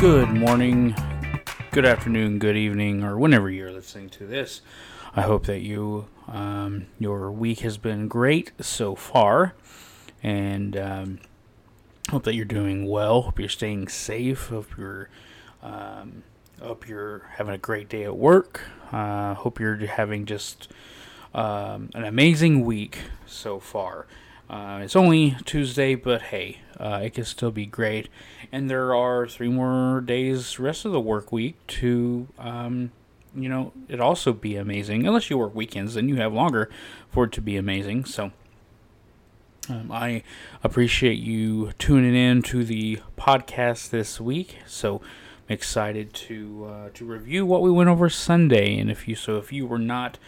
Good morning, good afternoon, good evening, or whenever you're listening to this. I hope that you um, your week has been great so far, and um, hope that you're doing well. Hope you're staying safe. Hope you're um, hope you're having a great day at work. Uh, hope you're having just um, an amazing week so far. Uh, it's only Tuesday, but hey, uh, it can still be great. And there are three more days, rest of the work week, to, um, you know, it also be amazing. Unless you work weekends, then you have longer for it to be amazing. So um, I appreciate you tuning in to the podcast this week. So I'm excited to uh, to review what we went over Sunday. And if you so if you were not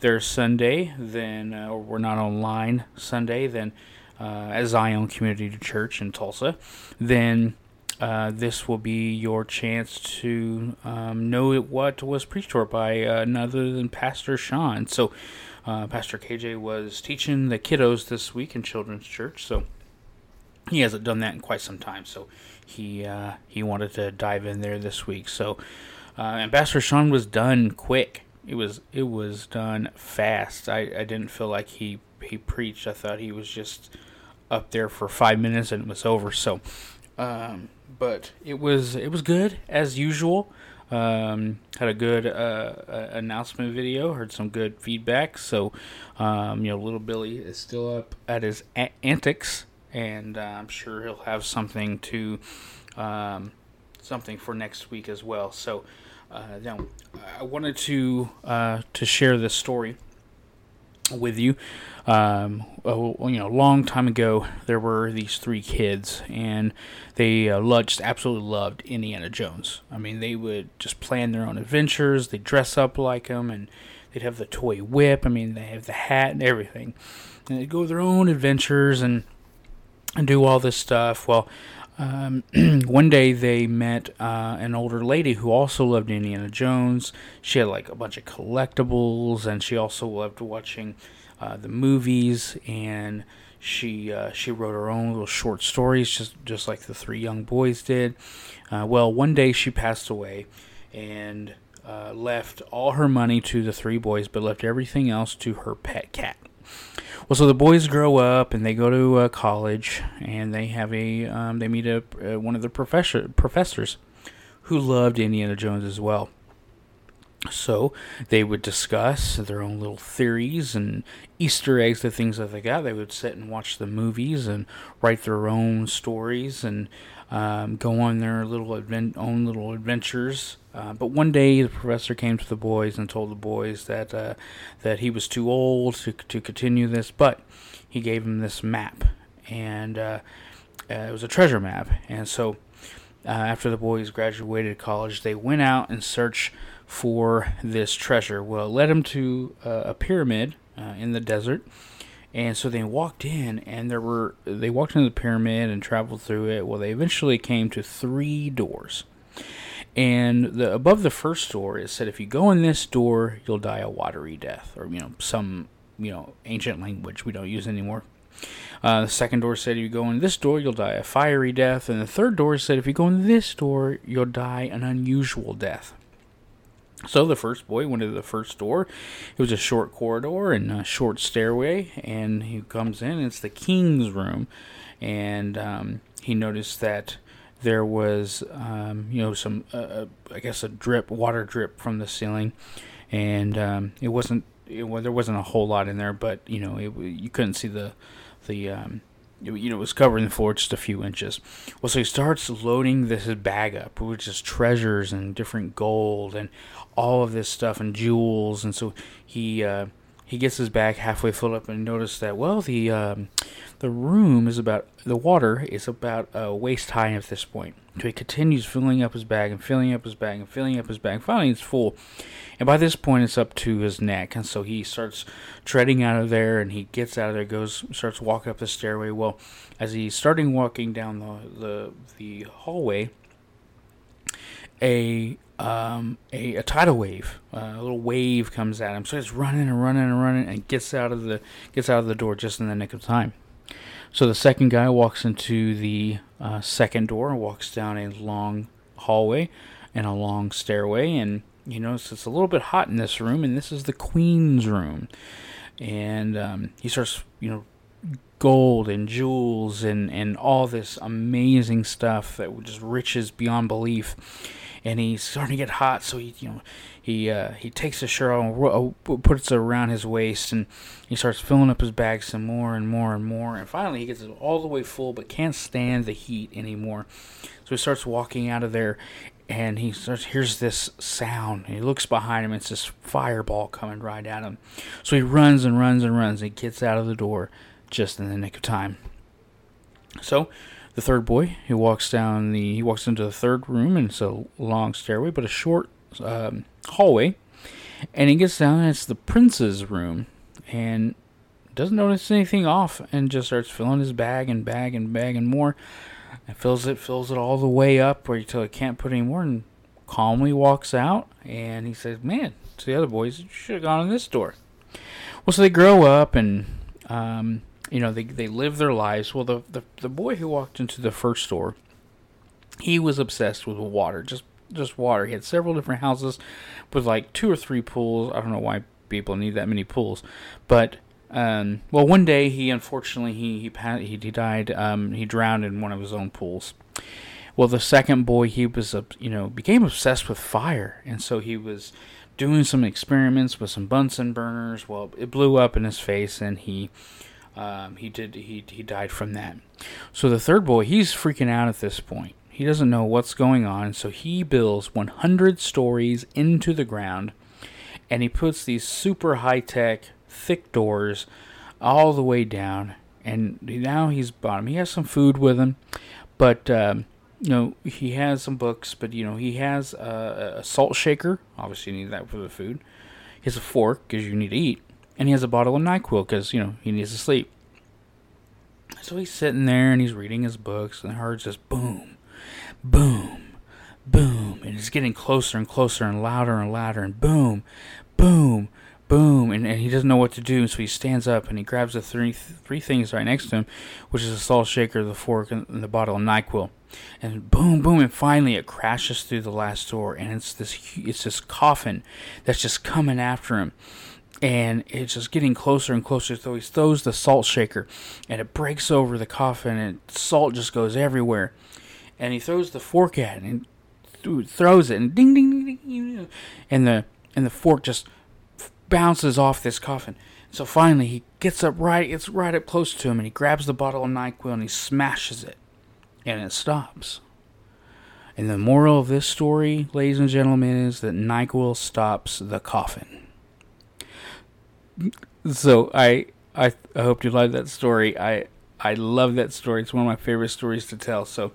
there Sunday, then uh, we're not online Sunday, then uh, at Zion Community Church in Tulsa, then uh, this will be your chance to um, know what was preached for by uh, than Pastor Sean. So, uh, Pastor KJ was teaching the kiddos this week in Children's Church. So, he hasn't done that in quite some time. So, he uh, he wanted to dive in there this week. So, uh, and Pastor Sean was done quick. It was it was done fast. I, I didn't feel like he he preached. I thought he was just up there for five minutes and it was over. So, um, but it was it was good as usual. Um, had a good uh, announcement video. Heard some good feedback. So, um, you know, little Billy is still up at his a- antics, and uh, I'm sure he'll have something to um, something for next week as well. So, uh, now I wanted to uh, to share this story with you. Um, you know, a long time ago, there were these three kids, and they uh, loved, just absolutely loved Indiana Jones. I mean, they would just plan their own adventures. They dress up like him, and they'd have the toy whip. I mean, they have the hat and everything. And they'd go their own adventures and and do all this stuff. Well, um, one day they met uh, an older lady who also loved Indiana Jones. She had like a bunch of collectibles, and she also loved watching uh, the movies. And she uh, she wrote her own little short stories, just just like the three young boys did. Uh, well, one day she passed away, and uh, left all her money to the three boys, but left everything else to her pet cat. Well, so the boys grow up and they go to uh, college, and they have a um, they meet a uh, one of the professor professors who loved Indiana Jones as well. So they would discuss their own little theories and Easter eggs, the things that they got. They would sit and watch the movies and write their own stories and um, go on their little advent- own little adventures. Uh, but one day, the professor came to the boys and told the boys that uh, that he was too old to to continue this, but he gave them this map, and uh, uh it was a treasure map. And so, uh, after the boys graduated college, they went out and searched for this treasure. Well, it led them to uh, a pyramid in the desert and so they walked in, and there were they walked into the pyramid and traveled through it. Well, they eventually came to three doors, and the above the first door it said, "If you go in this door, you'll die a watery death," or you know some you know ancient language we don't use anymore. Uh, the second door said, if you go in this door, you'll die a fiery death. And the third door said, if you go in this door, you'll die an unusual death. So the first boy went to the first door. It was a short corridor and a short stairway, and he comes in. it's the king's room, and um, he noticed that there was, um, you know, some, uh, uh, I guess, a drip, water drip from the ceiling, and um, it wasn't, it, well, there wasn't a whole lot in there, but you know, it, you couldn't see the, the um, you know, it was covering the floor just a few inches. Well, so he starts loading this bag up with just treasures and different gold and all of this stuff and jewels. And so he uh, he gets his bag halfway filled up and notices that well, the um, the room is about the water is about uh, waist high at this point. So he continues filling up his bag and filling up his bag and filling up his bag. Finally, it's full, and by this point, it's up to his neck. And so he starts treading out of there, and he gets out of there, goes, starts walking up the stairway. Well, as he's starting walking down the the, the hallway, a um, a, a tidal wave, uh, a little wave comes at him. So he's running and running and running, and gets out of the gets out of the door just in the nick of time. So the second guy walks into the uh, second door walks down a long hallway and a long stairway, and you notice it's a little bit hot in this room, and this is the queen's room. And um, he starts, you know, gold and jewels and, and all this amazing stuff that just riches beyond belief. And he's starting to get hot, so he, you know, he uh, he takes his shirt off, and puts it around his waist, and he starts filling up his bag some more and more and more. And finally, he gets it all the way full, but can't stand the heat anymore. So he starts walking out of there, and he starts hears this sound. And he looks behind him. It's this fireball coming right at him. So he runs and runs and runs. And he gets out of the door just in the nick of time. So the third boy, he walks down the he walks into the third room, and it's a long stairway, but a short um, hallway. And he gets down, and it's the prince's room, and doesn't notice anything off, and just starts filling his bag and bag and bag and more, and fills it, fills it all the way up where until he can't put any more, and calmly walks out. And he says, "Man, to the other boys, you should have gone in this door." Well, so they grow up, and um, you know, they they live their lives. Well, the, the the boy who walked into the first store, he was obsessed with water, just just water. He had several different houses with like two or three pools. I don't know why people need that many pools, but um, well, one day he unfortunately he he he, he died. Um, he drowned in one of his own pools. Well, the second boy he was you know became obsessed with fire, and so he was doing some experiments with some Bunsen burners. Well, it blew up in his face, and he um, he did he he died from that. So the third boy, he's freaking out at this point. He doesn't know what's going on, so he builds 100 stories into the ground, and he puts these super high tech, thick doors all the way down. And now he's bottom. He has some food with him, but um, you know he has some books. But you know he has a, a salt shaker. Obviously, you need that for the food. He has a fork because you need to eat and he has a bottle of NyQuil because you know he needs to sleep. So he's sitting there and he's reading his books, and the heard just boom, boom, boom, and it's getting closer and closer and louder and louder, and boom, boom, boom, and, and he doesn't know what to do, so he stands up and he grabs the three three things right next to him, which is a salt shaker, the fork, and, and the bottle of NyQuil, and boom, boom, and finally it crashes through the last door, and it's this it's this coffin that's just coming after him and it's just getting closer and closer. So he throws the salt shaker, and it breaks over the coffin, and salt just goes everywhere. And he throws the fork at it, and throws it, and ding, ding, ding, ding, and the and the fork just bounces off this coffin. So finally, he gets up right, it's right up close to him, and he grabs the bottle of Nyquil and he smashes it, and it stops. And the moral of this story, ladies and gentlemen, is that Nyquil stops the coffin so I, I I hope you like that story. I I love that story. It's one of my favorite stories to tell. So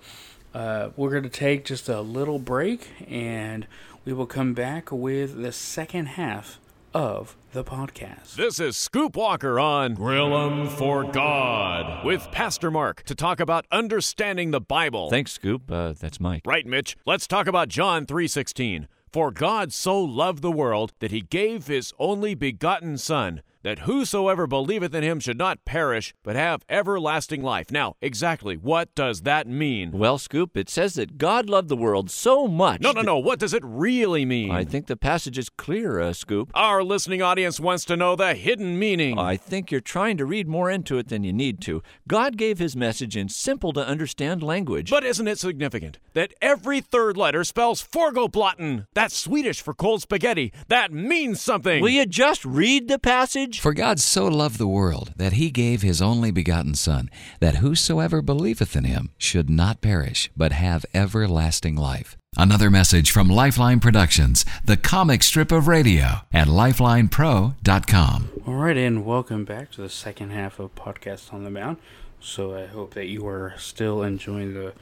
uh, we're going to take just a little break, and we will come back with the second half of the podcast. This is Scoop Walker on Grill 'em for God with Pastor Mark to talk about understanding the Bible. Thanks, Scoop. Uh, that's Mike. Right, Mitch. Let's talk about John 3:16. For God so loved the world that he gave his only begotten Son that whosoever believeth in him should not perish, but have everlasting life. Now, exactly what does that mean? Well, Scoop, it says that God loved the world so much. No, no, no. What does it really mean? I think the passage is clear, uh, Scoop. Our listening audience wants to know the hidden meaning. I think you're trying to read more into it than you need to. God gave his message in simple to understand language. But isn't it significant that every third letter spells Forgoblatten? That's Swedish for cold spaghetti. That means something. Will you just read the passage? For God so loved the world that he gave his only begotten Son, that whosoever believeth in him should not perish, but have everlasting life. Another message from Lifeline Productions, the comic strip of radio at lifelinepro.com. All right, and welcome back to the second half of Podcast on the Mound. So I hope that you are still enjoying the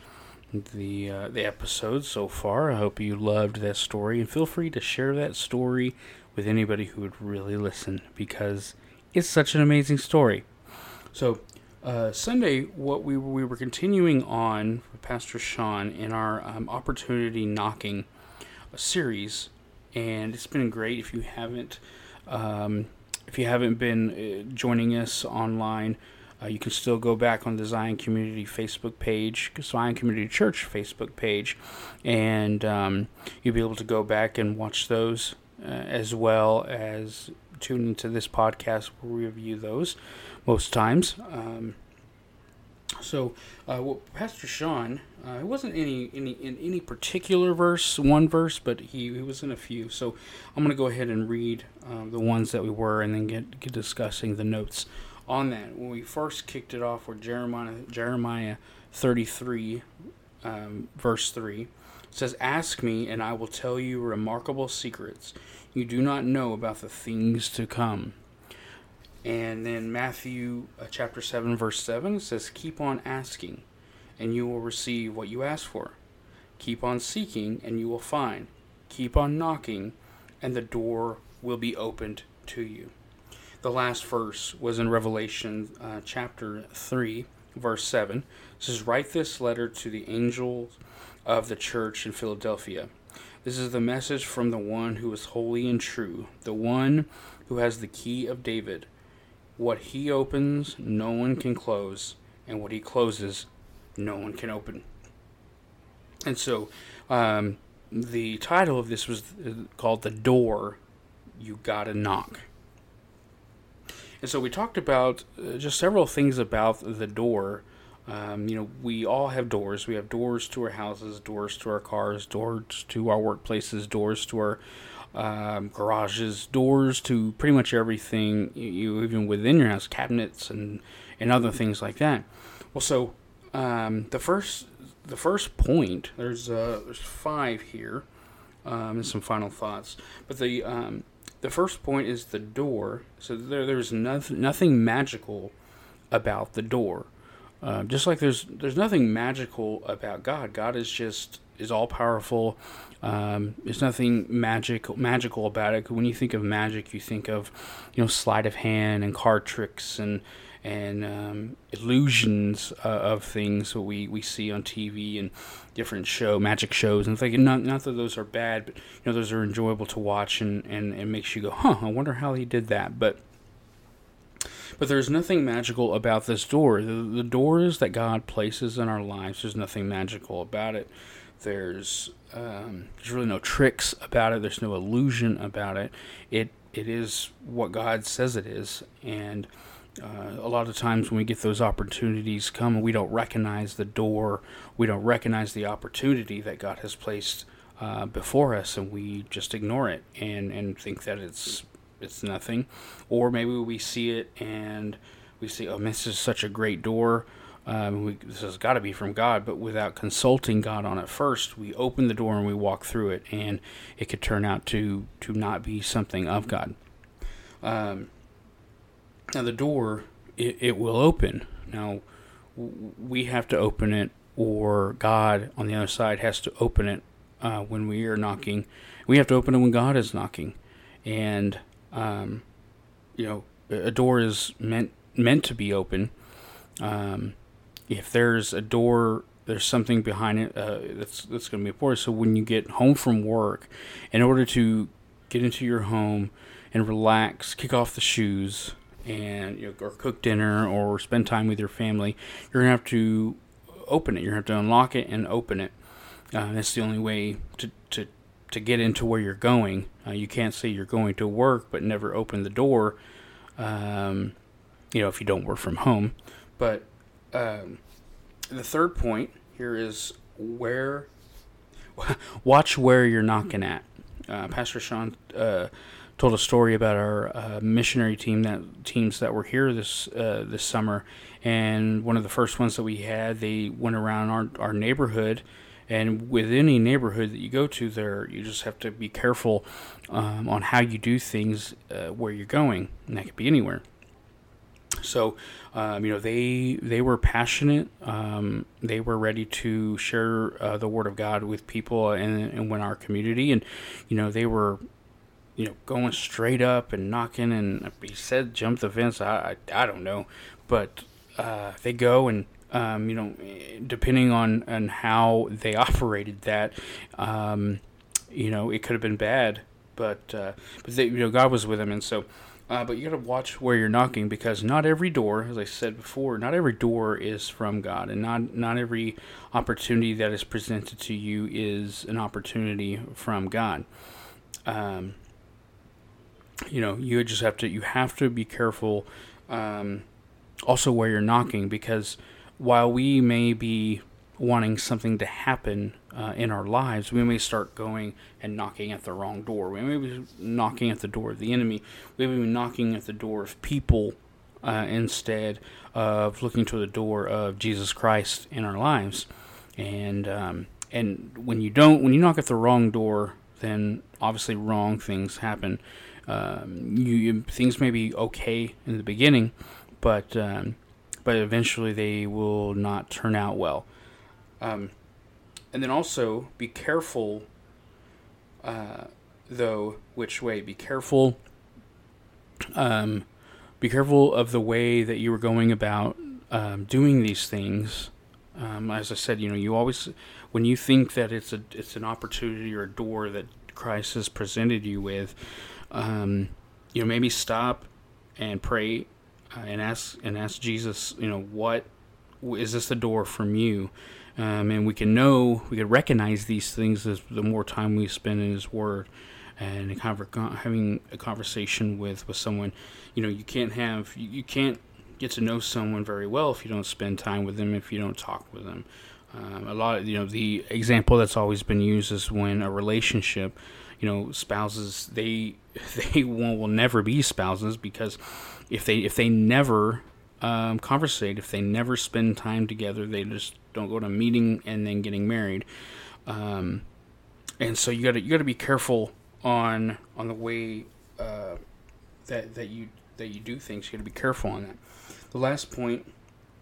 the uh, the episode so far. I hope you loved that story, and feel free to share that story with anybody who would really listen because it's such an amazing story. So, uh, Sunday, what we we were continuing on with Pastor Sean in our um, opportunity knocking series, and it's been great. If you haven't, um, if you haven't been uh, joining us online, Uh, you can still go back on the Zion Community Facebook page, Zion Community Church Facebook page, and um, you'll be able to go back and watch those uh, as well as tune into this podcast where we review those most times. Um, so, uh, well, Pastor Sean, uh, it wasn't any any in any particular verse, one verse, but he, he was in a few. So, I'm going to go ahead and read uh, the ones that we were, and then get, get discussing the notes on that. When we first kicked it off with Jeremiah Jeremiah 33, um, verse three, says, "Ask me, and I will tell you remarkable secrets you do not know about the things to come." And then Matthew uh, chapter 7 verse 7 says keep on asking and you will receive what you ask for. Keep on seeking and you will find. Keep on knocking and the door will be opened to you. The last verse was in Revelation uh, chapter 3 verse 7. It says write this letter to the angels of the church in Philadelphia. This is the message from the one who is holy and true, the one who has the key of David. What he opens, no one can close, and what he closes, no one can open. And so, um, the title of this was called The Door You Gotta Knock. And so, we talked about uh, just several things about the door. Um, you know, we all have doors. We have doors to our houses, doors to our cars, doors to our workplaces, doors to our um, garages, doors to pretty much everything you even within your house, cabinets and and other things like that. Well, so um, the first the first point there's uh, there's five here, um, and some final thoughts. But the um, the first point is the door. So there there's nothing nothing magical about the door. Uh, just like there's there's nothing magical about God. God is just is all powerful. Um, there's nothing magic magical about it. When you think of magic, you think of, you know, sleight of hand and card tricks and and um, illusions uh, of things that we, we see on TV and different show magic shows and thinking not not that those are bad, but you know those are enjoyable to watch and and it makes you go, huh, I wonder how he did that, but. But there's nothing magical about this door. The, the doors that God places in our lives, there's nothing magical about it. There's um, there's really no tricks about it. There's no illusion about it. It it is what God says it is, and uh, a lot of times when we get those opportunities come, we don't recognize the door. We don't recognize the opportunity that God has placed uh, before us, and we just ignore it and and think that it's it's nothing, or maybe we see it and we see, oh, this is such a great door. Um, we, this has got to be from God, but without consulting God on it first, we open the door and we walk through it, and it could turn out to to not be something of God. Um, now the door, it, it will open. Now we have to open it, or God on the other side has to open it uh, when we are knocking. We have to open it when God is knocking, and um, you know a door is meant meant to be open. Um, if there's a door there's something behind it uh, that's that's going to be important. So when you get home from work, in order to get into your home and relax, kick off the shoes, and you know, or cook dinner or spend time with your family, you're gonna have to open it. You're gonna have to unlock it and open it. Uh, that's the only way to to to get into where you're going. Uh, you can't say you're going to work but never open the door. Um, you know, if you don't work from home, but um, the third point here is where watch where you're knocking at. Uh, Pastor Sean uh, told a story about our uh, missionary team that teams that were here this uh, this summer, and one of the first ones that we had, they went around our our neighborhood. And with any neighborhood that you go to, there you just have to be careful um, on how you do things uh, where you're going, and that could be anywhere. So, um, you know, they they were passionate. Um, they were ready to share uh, the word of God with people and, and in our community. And you know, they were, you know, going straight up and knocking. And he said, "Jump the fence." I I, I don't know, but uh, they go and. Um, you know, depending on, on how they operated that, um, you know, it could have been bad, but uh, but they, you know, God was with them, and so Uh, but you got to watch where you're knocking because not every door, as I said before, not every door is from God, and not not every opportunity that is presented to you is an opportunity from God. Um, you know, you just have to you have to be careful. Um, also, where you're knocking because while we may be wanting something to happen uh, in our lives, we may start going and knocking at the wrong door. We may be knocking at the door of the enemy. We may be knocking at the door of people uh, instead of looking to the door of Jesus Christ in our lives. And um, and when you don't, when you knock at the wrong door, then obviously wrong things happen. Um, you, you, things may be okay in the beginning, but um, but eventually they will not turn out well. Um, and then also be careful, uh, though, which way. Be careful. Um, be careful of the way that you are going about um, doing these things. Um, as I said, you know, you always, when you think that it's a it's an opportunity or a door that Christ has presented you with, um, you know, maybe stop and pray and ask and ask Jesus, you know, what is this the door from you? Um, and we can know, we can recognize these things as the more time we spend in His Word and conver- having a conversation with, with someone. You know, you can't have, you, you, can't get to know someone very well if you don't spend time with them, if you don't talk with them. Um, a lot of, you know, the example that's always been used is when a relationship, you know, spouses, they, they will, will never be spouses because if they, if they never um, conversate, if they never spend time together, they just don't go to a meeting and then getting married. Um, and so you got to you got to be careful on on the way uh, that that you that you do things. You got to be careful on that. The last point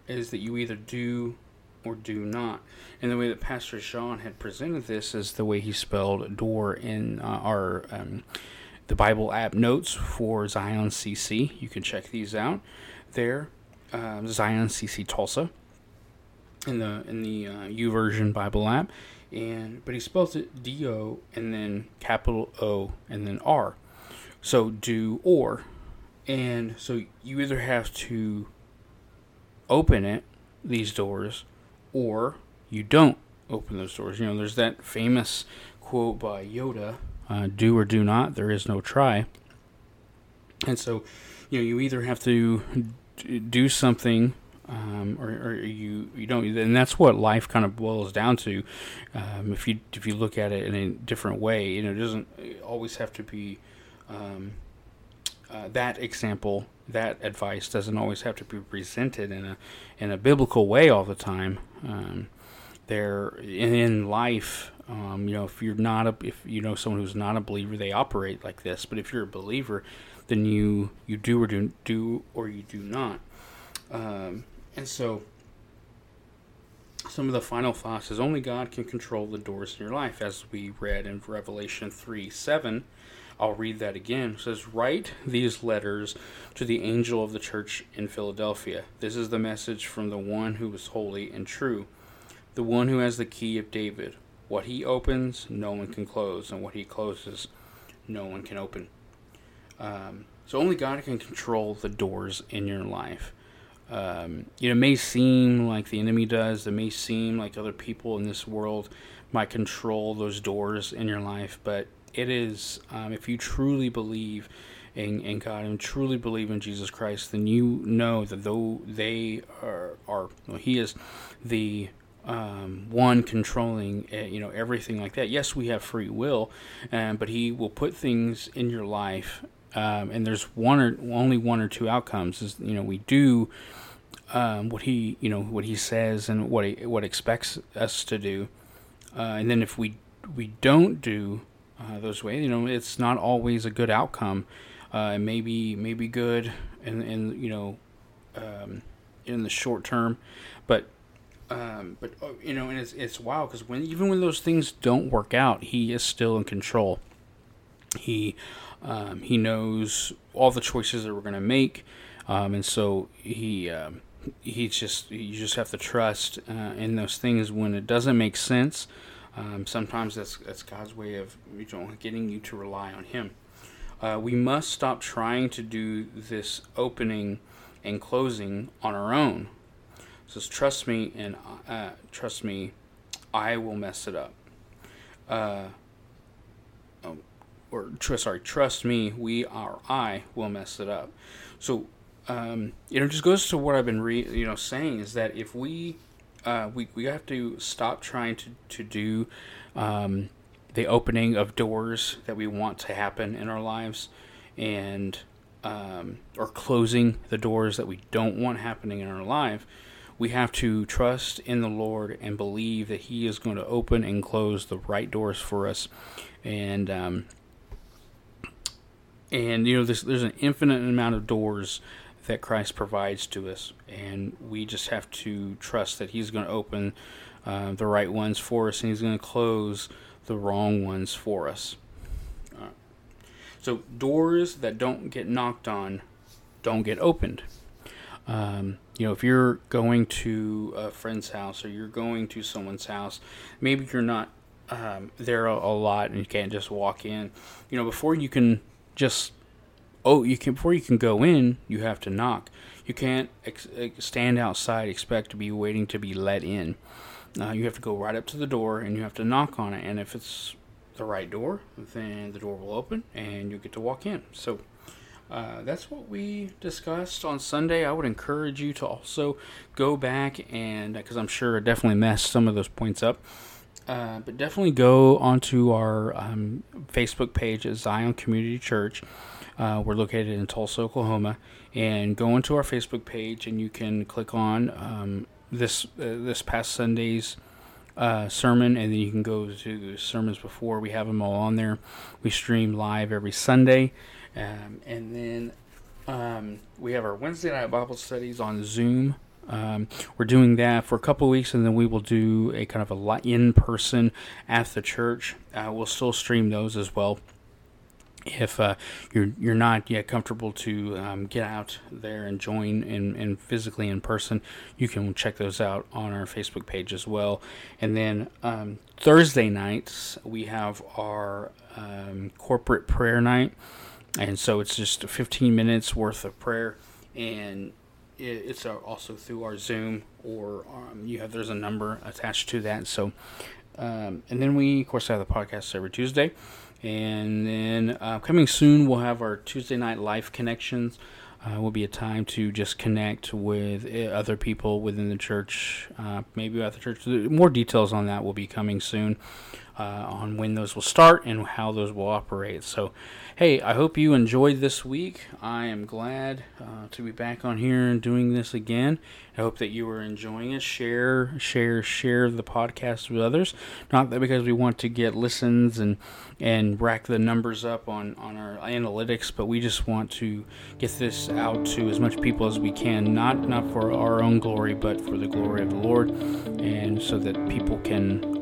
is that you either do or do not. And the way that Pastor Sean had presented this is the way he spelled door in uh, our um, the Bible app notes for Zion CC. You can check these out there uh, Zion CC Tulsa in the in the uh, version Bible app, and but he spells it D O and then capital O and then R, so do or, and so you either have to open it these doors, or you don't open those doors. You know, there's that famous quote by Yoda: uh, "Do or do not. There is no try." And so, you know, you either have to do something um, or, or, you you don't and that's what life kind of boils down to um, if you if you look at it in a different way you know it doesn't always have to be um, uh, that example that advice doesn't always have to be presented in a in a biblical way all the time um, there in, in life um, you know if you're not a if you know someone who's not a believer they operate like this but if you're a believer then you you do or do do or you do not. Um, and so, some of the final thoughts is only God can control the doors in your life, as we read in Revelation three seven. I'll read that again. It says, Write these letters to the angel of the church in Philadelphia. This is the message from the one who is holy and true, the one who has the key of David. What he opens, no one can close, and what he closes, no one can open. Um, so only God can control the doors in your life. Um, it may seem like the enemy does. It may seem like other people in this world might control those doors in your life, but it is um, if you truly believe in, in, God and truly believe in Jesus Christ, then you know that though they are, are well, He is the um, one controlling uh, you know everything like that. Yes, we have free will, um, but He will put things in your life um, and there's one or only one or two outcomes. Is you know we do um, what he you know what he says and what he what expects us to do, uh, and then if we we don't do uh, those ways, you know it's not always a good outcome. Uh, it may be good and and you know um, in the short term, but um, but uh, you know, and it's it's wild because when even when those things don't work out, he is still in control. He um, he knows all the choices that we're to make, um, and so he um, he's just you just have to trust uh, in those things when it doesn't make sense. Um, sometimes that's that's God's way of you know getting you to rely on Him. Uh, we must stop trying to do this opening and closing on our own. Says, "Trust me, and uh, trust me, I will mess it up." Uh, oh, or tr- sorry, trust me, we are I will mess it up. So, um, you know, it just goes to what I've been re- you know saying is that if we uh, we we have to stop trying to to do um, the opening of doors that we want to happen in our lives and um, or closing the doors that we don't want happening in our life we have to trust in the lord and believe that he is going to open and close the right doors for us and um, and you know there's, there's an infinite amount of doors that christ provides to us and we just have to trust that he's going to open uh, the right ones for us and he's going to close the wrong ones for us. Uh, so doors that don't get knocked on don't get opened. Um, you know, if you're going to a friend's house or you're going to someone's house, maybe you're not um, there a, a, lot and you can't just walk in. You know, before you can just oh, you can before you can go in, you have to knock. You can't ex- stand outside expect to be waiting to be let in. Uh, you have to go right up to the door and you have to knock on it. And if it's the right door, then the door will open and you get to walk in. So uh, that's what we discussed on Sunday. I would encourage you to also go back and, because I'm sure I definitely messed some of those points up. Uh, but definitely go onto our um, Facebook page at Zion Community Church. Uh, we're located in Tulsa, Oklahoma, and go into our Facebook page and you can click on um, this uh, this past Sunday's uh, sermon, and then you can go to the sermons before. We have them all on there. We stream live every Sunday, um, and then um, we have our Wednesday night Bible studies on Zoom. Um, we're doing that for a couple weeks, and then we will do a kind of a in person at the church. Uh, we'll still stream those as well if uh, you're you're not yet comfortable to um, get out there and join in, in physically in person, you can check those out on our Facebook page as well. And then um, Thursday nights we have our um, corporate prayer night, and so it's just 15 minutes worth of prayer, and it's also through our Zoom or um, you have there's a number attached to that. So, um, and then we of course have the podcast every Tuesday. And then uh, coming soon, we'll have our Tuesday night life connections. Uh, will be a time to just connect with uh, other people within the church, uh, maybe at the church. More details on that will be coming soon uh, on when those will start and how those will operate. So, hey, I hope you enjoyed this week. I am glad uh, to be back on here and doing this again. I hope that you are enjoying it. Share, share, share the podcast with others. Not that because we want to get listens and and rack the numbers up on on our analytics, but we just want to get this out to as much people as we can. Not not for our own glory, but for the glory of the Lord, and so that people can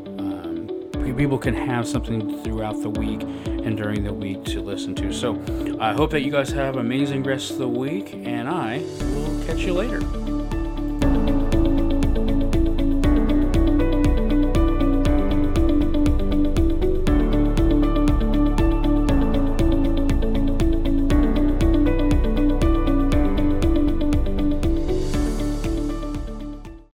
people can have something throughout the week and during the week to listen to. So I hope that you guys have amazing rest of the week, and I will catch you later.